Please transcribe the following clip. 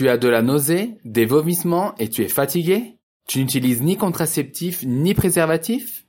Tu as de la nausée, des vomissements et tu es fatigué? Tu n'utilises ni contraceptif ni préservatif?